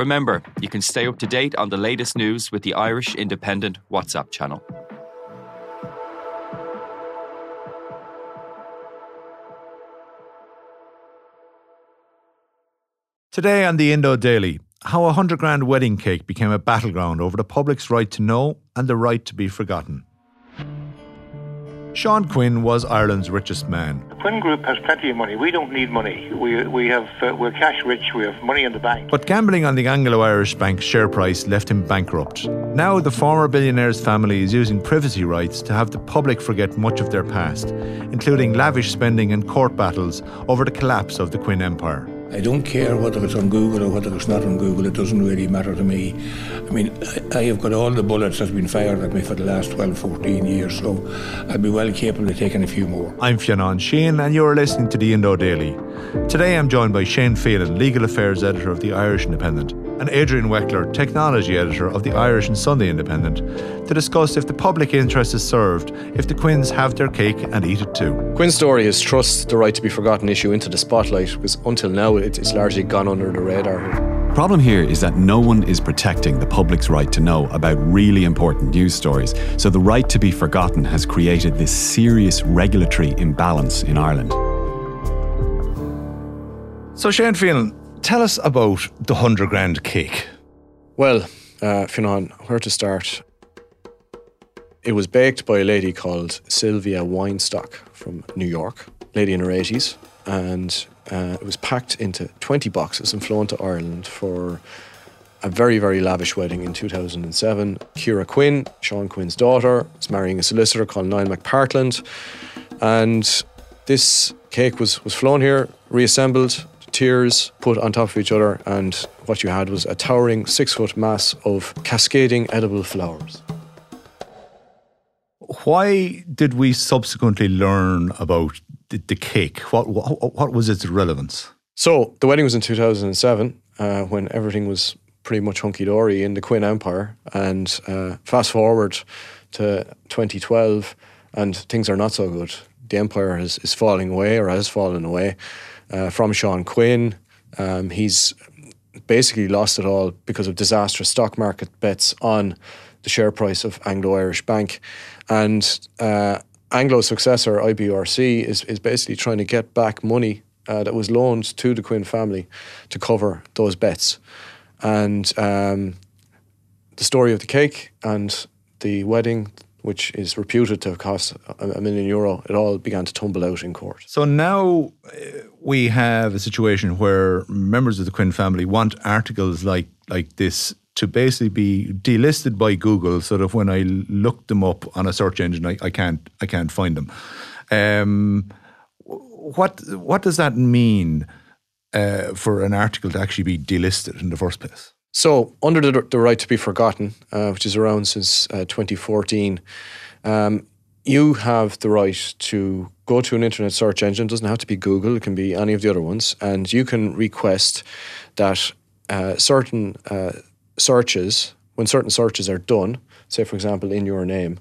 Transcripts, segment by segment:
Remember, you can stay up to date on the latest news with the Irish Independent WhatsApp channel. Today on the Indo Daily, how a 100 grand wedding cake became a battleground over the public's right to know and the right to be forgotten. Sean Quinn was Ireland's richest man. Quinn Group has plenty of money. We don't need money. We, we have, uh, we're cash rich. We have money in the bank. But gambling on the Anglo Irish Bank share price left him bankrupt. Now, the former billionaire's family is using privacy rights to have the public forget much of their past, including lavish spending and court battles over the collapse of the Quinn Empire. I don't care whether it's on Google or whether it's not on Google, it doesn't really matter to me. I mean, I, have got all the bullets that's been fired at me for the last 12, 14 years, so I'd be well capable of taking a few more. I'm Fionn Sheahan, and you're listening to the Indo Daily. Today I'm joined by Shane Phelan, Legal Affairs Editor of the Irish Independent and Adrian Weckler, technology editor of the Irish and Sunday Independent, to discuss if the public interest is served if the Quinns have their cake and eat it too. Quinn's story has thrust the right to be forgotten issue into the spotlight because until now it's largely gone under the radar. The problem here is that no one is protecting the public's right to know about really important news stories. So the right to be forgotten has created this serious regulatory imbalance in Ireland. So, Shane Phelan, tell us about the 100 grand cake. Well, uh, Fionn, where to start? It was baked by a lady called Sylvia Weinstock from New York, lady in her 80s, and uh, it was packed into 20 boxes and flown to Ireland for a very, very lavish wedding in 2007. Ciara Quinn, Sean Quinn's daughter, is marrying a solicitor called Niall McPartland, and this cake was, was flown here, reassembled, tiers put on top of each other, and what you had was a towering six foot mass of cascading edible flowers. Why did we subsequently learn about the, cake? What, what, what was its relevance? So the wedding was in 2007 uh, when everything was pretty much hunky dory in the Quinn Empire. And uh, fast forward to 2012, and things are not so good. The empire is, is falling away or has fallen away uh, from Sean Quinn. Um, he's basically lost it all because of disastrous stock market bets on the share price of Anglo Irish Bank. And uh, Anglo's successor, IBRC, is, is basically trying to get back money uh, that was loaned to the Quinn family to cover those bets. And um, the story of the cake and the wedding, which is reputed to have cost a million euro, it all began to tumble out in court. So now uh, we have a situation where members of the Quinn family want articles like like this to basically be delisted by Google, so that when I look them up on a search engine, I, I can't I can't find them. Um, what what does that mean uh, for an article to actually be delisted in the first place? So, under the, the right to be forgotten, uh, which is around since uh, 2014, um, you have the right to go to an internet search engine. It doesn't have to be Google; it can be any of the other ones, and you can request that uh, certain uh, searches, when certain searches are done, say for example in your name,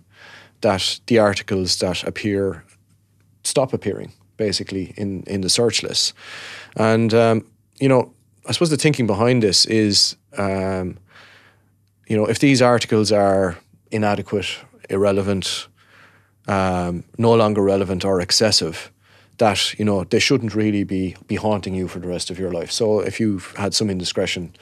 that the articles that appear stop appearing basically in in the search list, and um, you know I suppose the thinking behind this is, um, you know, if these articles are inadequate, irrelevant, um, no longer relevant or excessive, that you know they shouldn't really be be haunting you for the rest of your life. So if you've had some indiscretion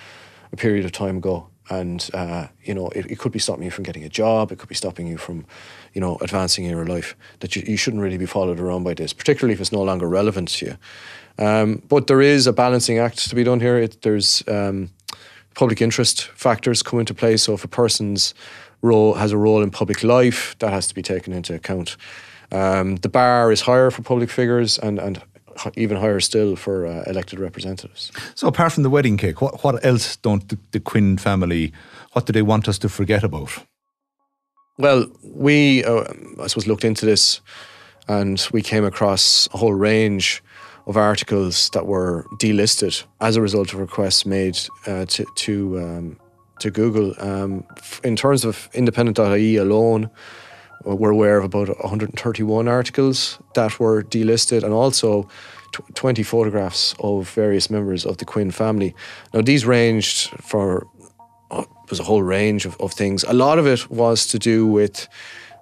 a period of time ago, and uh, you know it, it could be stopping you from getting a job, it could be stopping you from, you know, advancing in your life. That you, you shouldn't really be followed around by this, particularly if it's no longer relevant to you. Um, but there is a balancing act to be done here. It, there's um, public interest factors come into play. So if a person's role has a role in public life, that has to be taken into account. Um, the bar is higher for public figures, and and even higher still for uh, elected representatives. So, apart from the wedding cake, what, what else don't the, the Quinn family, what do they want us to forget about? Well, we, uh, I suppose, looked into this and we came across a whole range of articles that were delisted as a result of requests made uh, to to, um, to Google. Um, in terms of independent.ie alone, we're aware of about 131 articles that were delisted and also 20 photographs of various members of the Quinn family. Now, these ranged for, uh, was a whole range of, of things. A lot of it was to do with,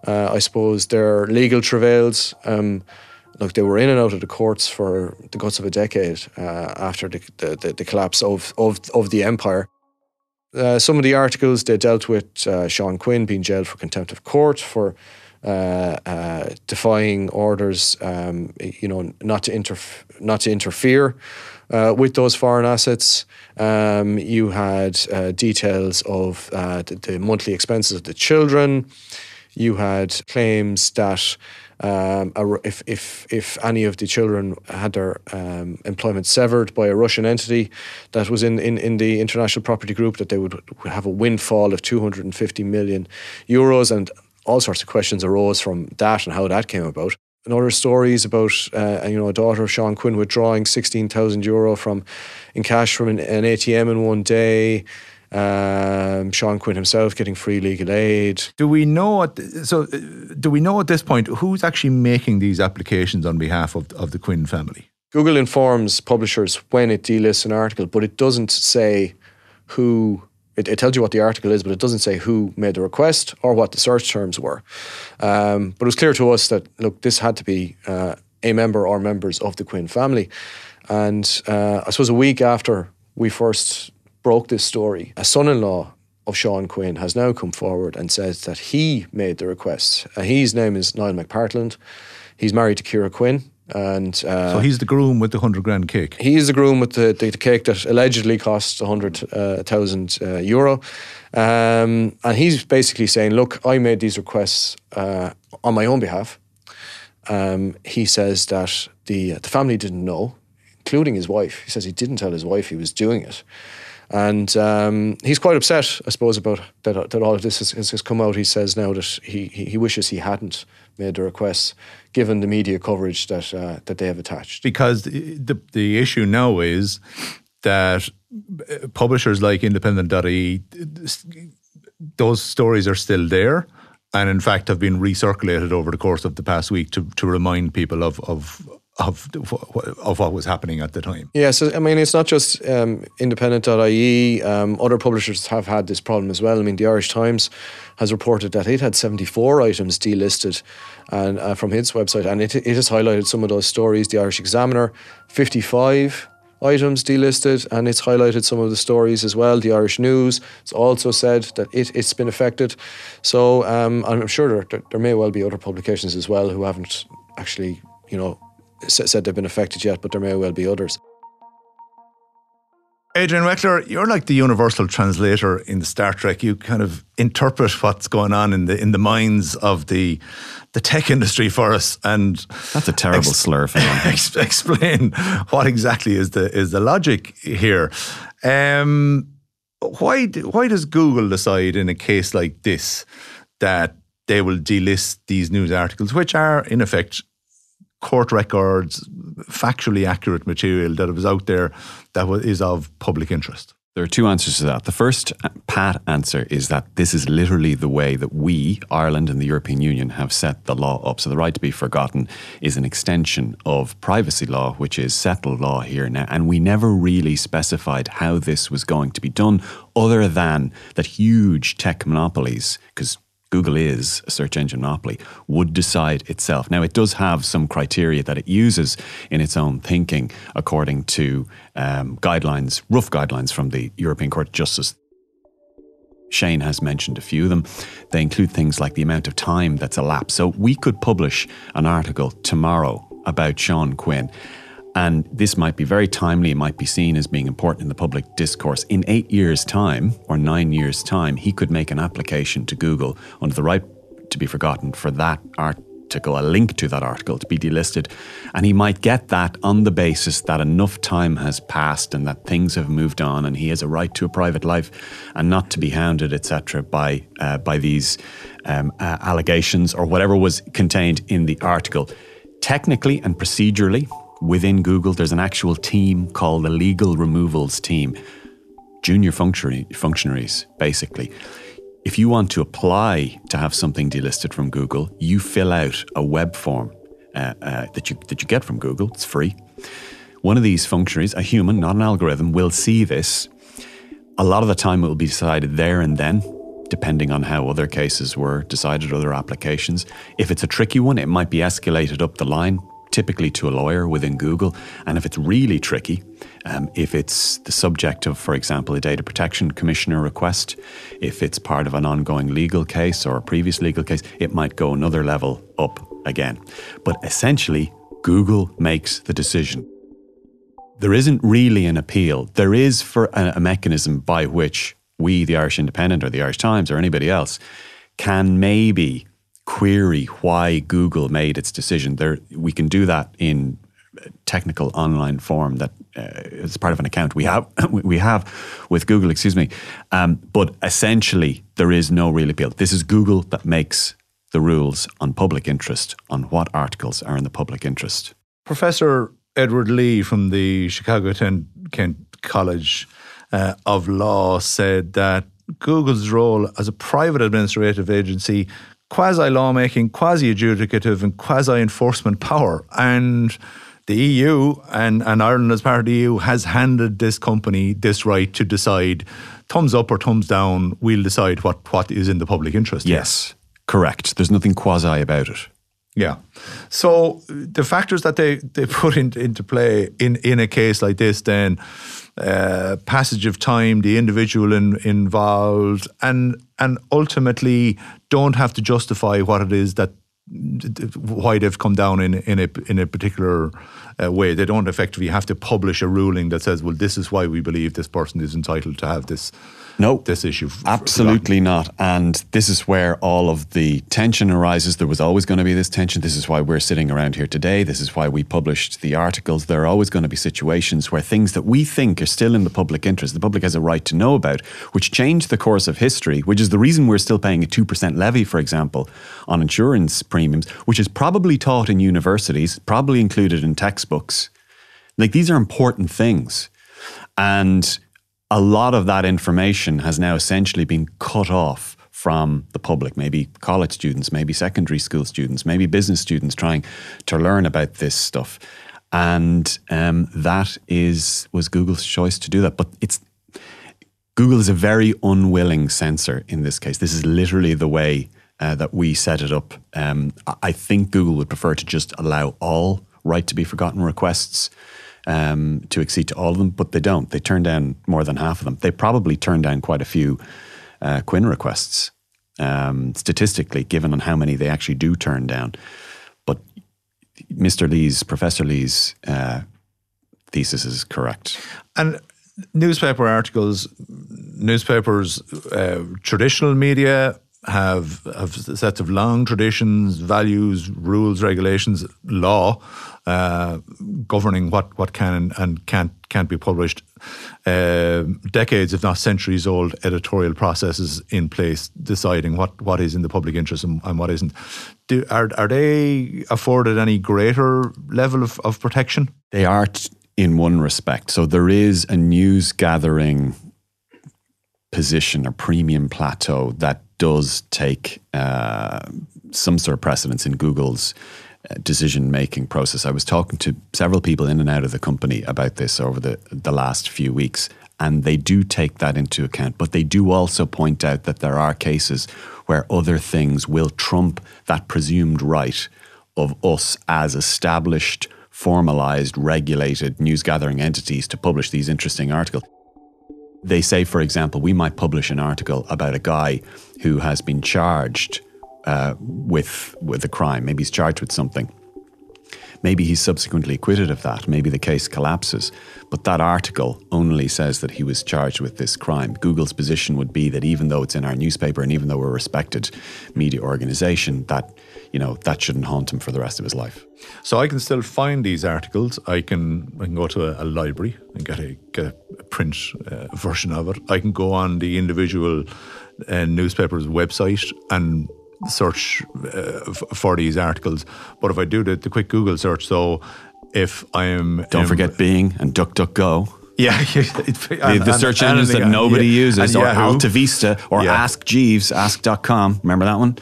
uh, I suppose, their legal travails. Um, look, they were in and out of the courts for the guts of a decade uh, after the, the, the, collapse of, of, of the empire. Uh, some of the articles they dealt with uh, Sean Quinn being jailed for contempt of court for uh, uh, defying orders, um, you know, not to interf- not to interfere uh, with those foreign assets. Um, you had details of the, the monthly expenses of the children. You had claims that um, if, if, if any of the children had their um, employment severed by a Russian entity that was in, in, in the international property group, that they would, have a windfall of 250 million euros. And all sorts of questions arose from that and how that came about. And other stories about, uh, you know, a daughter of Sean Quinn withdrawing 16,000 euro from in cash from an, an ATM in one day. Um, Sean Quinn himself getting free legal aid. Do we know at so? Uh, do we know at this point who's actually making these applications on behalf of, of the Quinn family? Google informs publishers when it delists an article, but it doesn't say who. It, it, tells you what the article is, but it doesn't say who made the request or what the search terms were. Um, but it was clear to us that look, this had to be uh, a member or members of the Quinn family. And uh, I suppose a week after we first broke this story. A son in law of Sean Quinn has now come forward and says that he made the request. Uh, his name is Niall McPartland. He's married to Ciara Quinn. And uh, so he's the groom with the hundred grand cake. He's the groom with the, the, the cake that allegedly cost a hundred uh, uh, euro, um, and he's basically saying, "Look, I made these requests uh, on my own behalf." Um, he says that the the family didn't know, including his wife. He says he didn't tell his wife he was doing it. And um, he's quite upset, I suppose, about that, that all of this has, has, come out. He says now that he, he wishes he hadn't made the requests, given the media coverage that uh, that they have attached. Because the the issue now is that publishers like Independent.ie, those stories are still there, and in fact have been recirculated over the course of the past week to to remind people of of of of what was happening at the time. Yeah, so I mean, it's not just um, independent.ie. Um, other publishers have had this problem as well. I mean, the Irish Times has reported that it had 74 items delisted and uh, from its website, and it, it has highlighted some of those stories. The Irish Examiner, 55 items delisted, and it's highlighted some of the stories as well. The Irish News has also said that it, it's been affected. So um, I'm sure there, there may well be other publications as well who haven't actually, you know, said they've been affected yet, but there may well be others. Adrian Weckler, you're like the universal translator in the Star Trek. You kind of interpret what's going on in the in the minds of the the tech industry for us, and that's a terrible ex- slur. Ex- explain what exactly is the is the logic here. Um, why why does Google decide in a case like this that they will delist these news articles, which are in effect court records, factually accurate material that was out there that is of public interest? There are two answers to that. The first uh, pat answer is that this is literally the way that we, Ireland and the European Union, have set the law up. So the right to be forgotten is an extension of privacy law, which is settled law here now. And we never really specified how this was going to be done, other than that huge tech monopolies, because Google is a search engine monopoly, would decide itself. Now, it does have some criteria that it uses in its own thinking according to um, guidelines, rough guidelines from the European Court of Justice. Shane has mentioned a few of them. They include things like the amount of time that's elapsed. So we could publish an article tomorrow about Sean Quinn and this might be very timely, it might be seen as being important in the public discourse. In eight years' time or nine years' time, he could make an application to Google under the right to be forgotten for that article, a link to that article to be delisted. And he might get that on the basis that enough time has passed and that things have moved on and he has a right to a private life and not to be hounded, etc., by, uh, by these um, uh, allegations or whatever was contained in the article. Technically and procedurally, within Google, there's an actual team called the Legal Removals Team. Junior functionaries, basically if you want to apply to have something delisted from Google, you fill out a web form uh, uh, that you that you get from Google. It's free. One of these functionaries, a human, not an algorithm, will see this. A lot of the time, it will be decided there and then, depending on how other cases were decided, other applications. If it's a tricky one, it might be escalated up the line typically to a lawyer within Google. And if it's really tricky, um, if it's the subject of, for example, a data protection commissioner request, if it's part of an ongoing legal case or a previous legal case, it might go another level up again. But essentially, Google makes the decision. There isn't really an appeal. There is for a, a mechanism by which we, the Irish Independent or the Irish Times or anybody else, can maybe query why Google made its decision. There, we can do that in technical online form that uh, is part of an account we have we have with Google. Excuse me, um, but essentially there is no real appeal. This is Google that makes the rules on public interest on what articles are in the public interest. Professor Edward Lee from the Chicago Kent College uh, of Law said that Google's role as a private administrative agency quasi lawmaking, quasi adjudicative, and quasi enforcement power. And the EU and, and Ireland, as part of the EU, has handed this company this right to decide thumbs up or thumbs down, we'll decide what, what is in the public interest. Yes, correct. There's nothing quasi about it. Yeah. So the factors that they, they put in, into play in, in a case like this, then uh, passage of time, the individual in, involved, and and ultimately don't have to justify what it is that why they've come down in in a in a particular uh, way. They don't effectively have to publish a ruling that says, "Well, this is why we believe this person is entitled to have this." No, this issue. Absolutely not. And this is where all of the tension arises. There was always going to be this tension. This is why we're sitting around here today. This is why we published the articles. There are always going to be situations where things that we think are still in the public interest, the public has a right to know about, which change the course of history, which is the reason we're still paying a 2% levy, for example, on insurance premiums, which is probably taught in universities, probably included in textbooks. Like these are important things. And a lot of that information has now essentially been cut off from the public, maybe college students, maybe secondary school students, maybe business students trying to learn about this stuff. And um, that is was Google's choice to do that. But it's Google is a very unwilling censor in this case. This is literally the way uh, that we set it up. Um, I think Google would prefer to just allow all right to be forgotten requests um, to accede to all of them, but they don't. They turn down more than half of them. They probably turn down quite a few uh, Quinn requests, um, statistically, given on how many they actually do turn down. But Mr. Lee's, Professor Lee's uh, thesis is correct. And newspaper articles, newspapers, uh, traditional media have have sets of long traditions, values, rules, regulations, law uh, governing what, what can and can't can't be published. Uh, decades, if not centuries old, editorial processes in place deciding what, what is in the public interest and, and what isn't. Do, are are they afforded any greater level of, of protection? They are t- in one respect. So there is a news gathering position or premium plateau that does take uh, some sort of precedence in Google's decision making process. I was talking to several people in and out of the company about this over the, the last few weeks, and they do take that into account. But they do also point out that there are cases where other things will trump that presumed right of us as established, formalized, regulated news gathering entities to publish these interesting articles. They say, for example, we might publish an article about a guy who has been charged uh, with with a crime. Maybe he's charged with something. Maybe he's subsequently acquitted of that. Maybe the case collapses. But that article only says that he was charged with this crime. Google's position would be that even though it's in our newspaper and even though we're a respected media organization, that you know that shouldn't haunt him for the rest of his life. So I can still find these articles. I can I can go to a, a library and get a get a print uh, version of it. I can go on the individual uh, newspaper's website and search uh, for these articles. But if I do the, the quick Google search, so if I'm Don't um, forget Bing and DuckDuckGo. yeah, The, the search engines that nobody uses, or Alta Vista, or Yeah. Ask Jeeves, ask.com. Remember that one?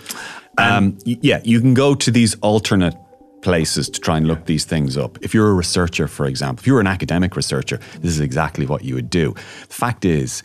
Um, yeah, you can go to these alternate places to try and look these things up. If you're a researcher, for example, if you're an academic researcher, this is exactly what you would do. The fact is,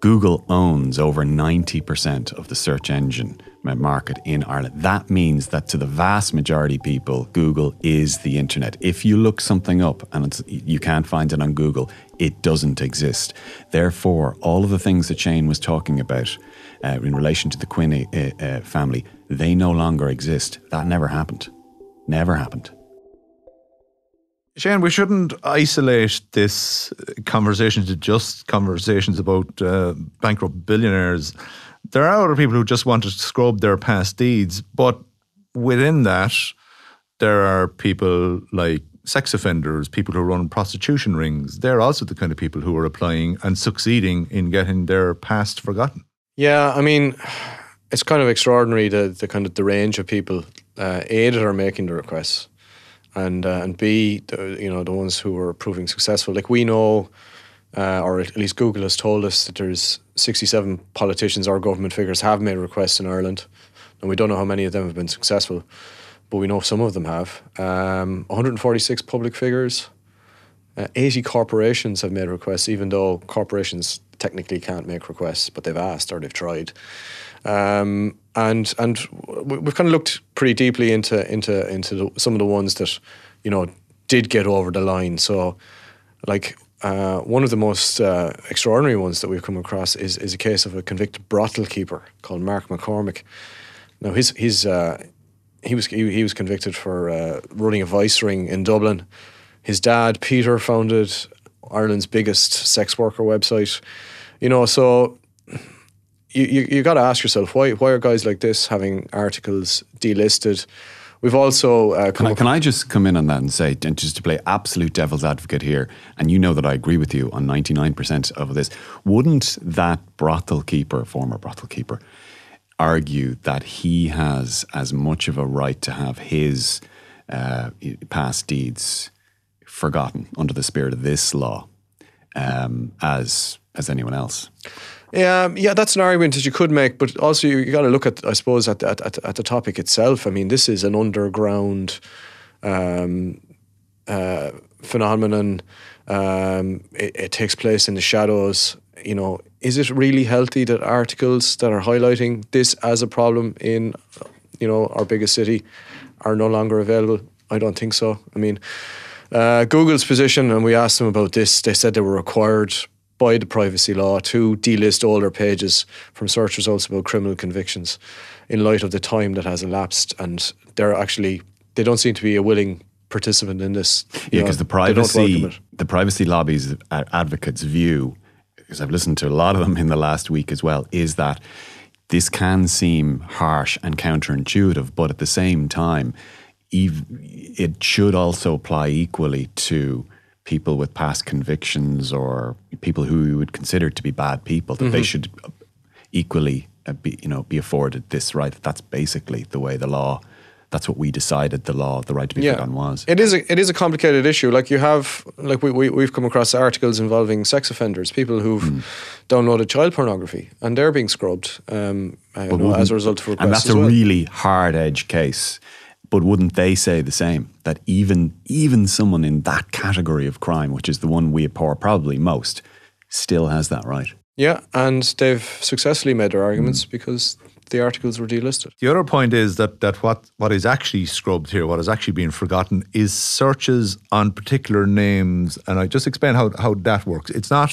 Google owns over 90% of the search engine market in Ireland. That means that to the vast majority of people, Google is the internet. If you look something up and you can't find it on Google, it doesn't exist. Therefore, all of the things that Shane was talking about uh, in relation to the Quinn uh, uh, family, they no longer exist. That never happened. Never happened. Shane, we shouldn't isolate this conversation to just conversations about uh, bankrupt billionaires. There are other people who just want to scrub their past deeds, but within that, there are people like sex offenders, people who run prostitution rings. They're also the kind of people who are applying and succeeding in getting their past forgotten. Yeah, I mean, it's kind of extraordinary the, the kind of the range of people uh, a that are making the requests, and uh, and b the, you know the ones who are proving successful. Like we know, uh, or at least Google has told us that there's 67 politicians or government figures have made requests in Ireland, and we don't know how many of them have been successful, but we know some of them have. Um, 146 public figures. Uh, 80 corporations have made requests, even though corporations technically can't make requests, but they've asked or they've tried. Um, and and we- we've kind of looked pretty deeply into into into the, some of the ones that you know did get over the line. So, like uh, one of the most uh, extraordinary ones that we've come across is is a case of a convicted brothel keeper called Mark McCormick. Now his his uh, he was he, he was convicted for uh, running a vice ring in Dublin. His dad Peter founded Ireland's biggest sex worker website. You know, so you you, you got to ask yourself why why are guys like this having articles delisted? We've also uh, Can I, can I just come in on that and say, and just to play absolute devil's advocate here, and you know that I agree with you on 99% of this, wouldn't that brothel keeper, former brothel keeper, argue that he has as much of a right to have his uh, past deeds forgotten under the spirit of this law um, as as anyone else? Yeah, yeah, that's an argument that you could make, but also you, you got to look at, I suppose, at, at at at the topic itself. I mean, this is an underground um, uh, phenomenon. Um, it, it takes place in the shadows. You know, is it really healthy that articles that are highlighting this as a problem in, you know, our biggest city are no longer available? I don't think so. I mean, uh, Google's position, and we asked them about this. They said they were required by the privacy law to delist all their pages from search results about criminal convictions in light of the time that has elapsed. And they're actually, they don't seem to be a willing participant in this. Yeah, because the they don't welcome privacy, the privacy lobbies uh, advocates' view, because I've listened to a lot of them in the last week as well, is that this can seem harsh and counterintuitive, but at the same time, it should also apply equally to people with past convictions or people who we would consider to be bad people. That they should equally uh, be, you know, be afforded this right. That's basically the way the law. That's what we decided the law, the right to be forgotten was. It is a, it is a complicated issue. Like you have like we, we we've come across articles involving sex offenders, people who've Hmm. downloaded child pornography, and they're being scrubbed um, I know, as a result of requests. And that's a well. really hard edge case. But wouldn't they say the same? That even even someone in that category of crime, which is the one we abhor probably most, still has that right. yeah, and they've successfully made their arguments Hmm. because the articles were delisted. The other point is that that what, what is actually scrubbed here, what is actually being forgotten, is searches on particular names. And I just explain how, how that works. It's not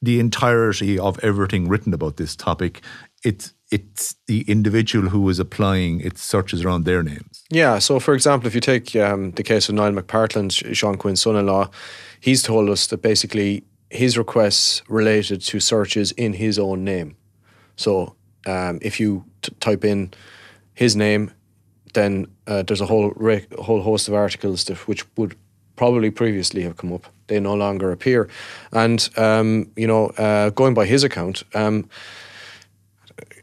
the entirety of everything written about this topic. It's it's the individual who is applying its searches around their names. Yeah. So, for example, if you take um, the case of Niall McPartland, Sean Quinn's son-in-law, he's told us that basically his requests related to searches in his own name. So, um, if you t- type in his name, then uh, there's a whole re- whole host of articles that which would probably previously have come up. They no longer appear, and um, you know, uh, going by his account.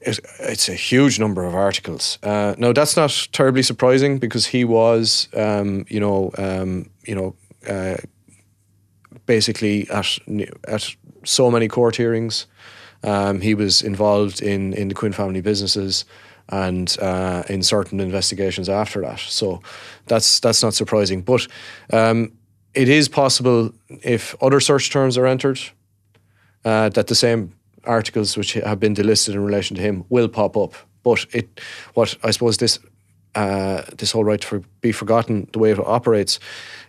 It, it's a huge number of articles. Uh, now that's not terribly surprising because he was, um, you know, um, you know, uh, basically at at so many court hearings. Um, he was involved in in the Quinn family businesses and uh, in certain investigations after that. So that's that's not surprising. But um, it is possible if other search terms are entered uh, that the same articles which have been delisted in relation to him will pop up. But it, what I suppose this uh, this whole right to be forgotten, the way it operates,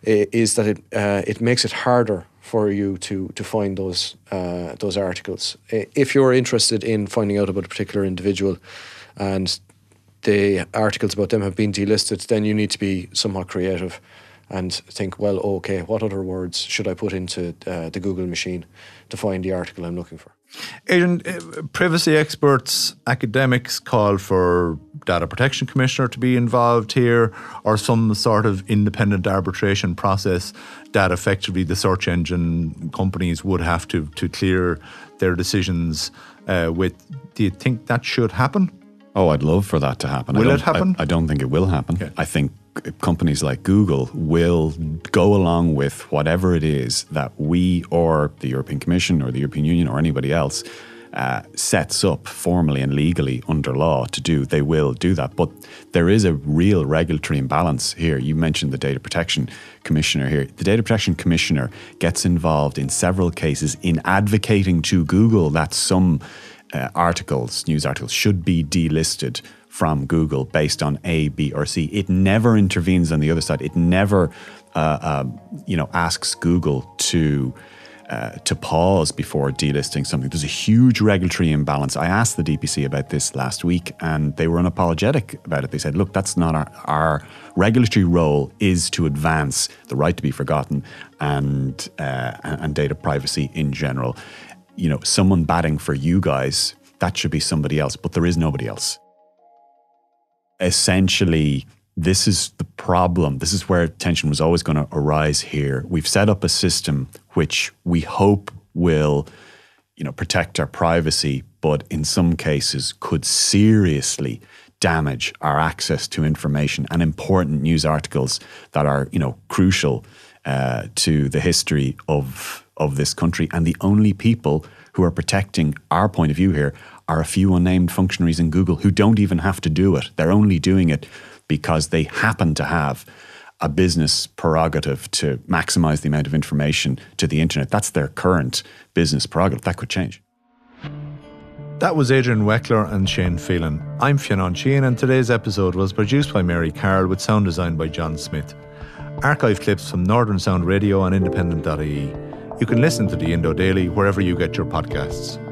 is that it uh, it makes it harder for you to to find those uh, those articles. If you're interested in finding out about a particular individual, and the articles about them have been delisted, then you need to be somewhat creative and think, well, okay, what other words should I put into uh, the Google machine to find the article I'm looking for? Adrian, uh, privacy experts, academics call for data protection commissioner to be involved here, or some sort of independent arbitration process that effectively the search engine companies would have to to clear their decisions uh, with. Do you think that should happen? Oh, I'd love for that to happen. Will it happen? I, I, don't think it will happen. Okay. I think companies like Google will go along with whatever it is that we or the European Commission or the European Union or anybody else uh, sets up formally and legally under law to do, they will do that. But there is a real regulatory imbalance here. You mentioned the Data Protection Commissioner here. The Data Protection Commissioner gets involved in several cases in advocating to Google that some uh, articles, news articles, should be delisted from Google based on A, B, or C. It never intervenes on the other side. It never, uh, um, you know, asks Google to. Uh, to pause before delisting something. There's a huge regulatory imbalance. I asked the DPC about this last week and they were unapologetic about it. They said, look, that's not our, our regulatory role is to advance the right to be forgotten and, uh, and data privacy in general you know, someone batting for you guys, that should be somebody else, but there is nobody else. Essentially, this is the problem. This is where tension was always going to arise here. We've set up a system which we hope will, you know, protect our privacy, but in some cases could seriously damage our access to information and important news articles that are, you know, crucial uh, to the history of of this country. And the only people who are protecting our point of view here are a few unnamed functionaries in Google who don't even have to do it. They're only doing it because they happen to have a business prerogative to maximize the amount of information to the internet. That's their current business prerogative. That could change. That was Adrian Weckler and Shane Phelan. I'm Fionn Sheahan, and today's episode was produced by Mary Carroll with sound design by John Smith. Archive clips from Northern Sound Radio and Independent.ie. You can listen to the Indo Daily wherever you get your podcasts.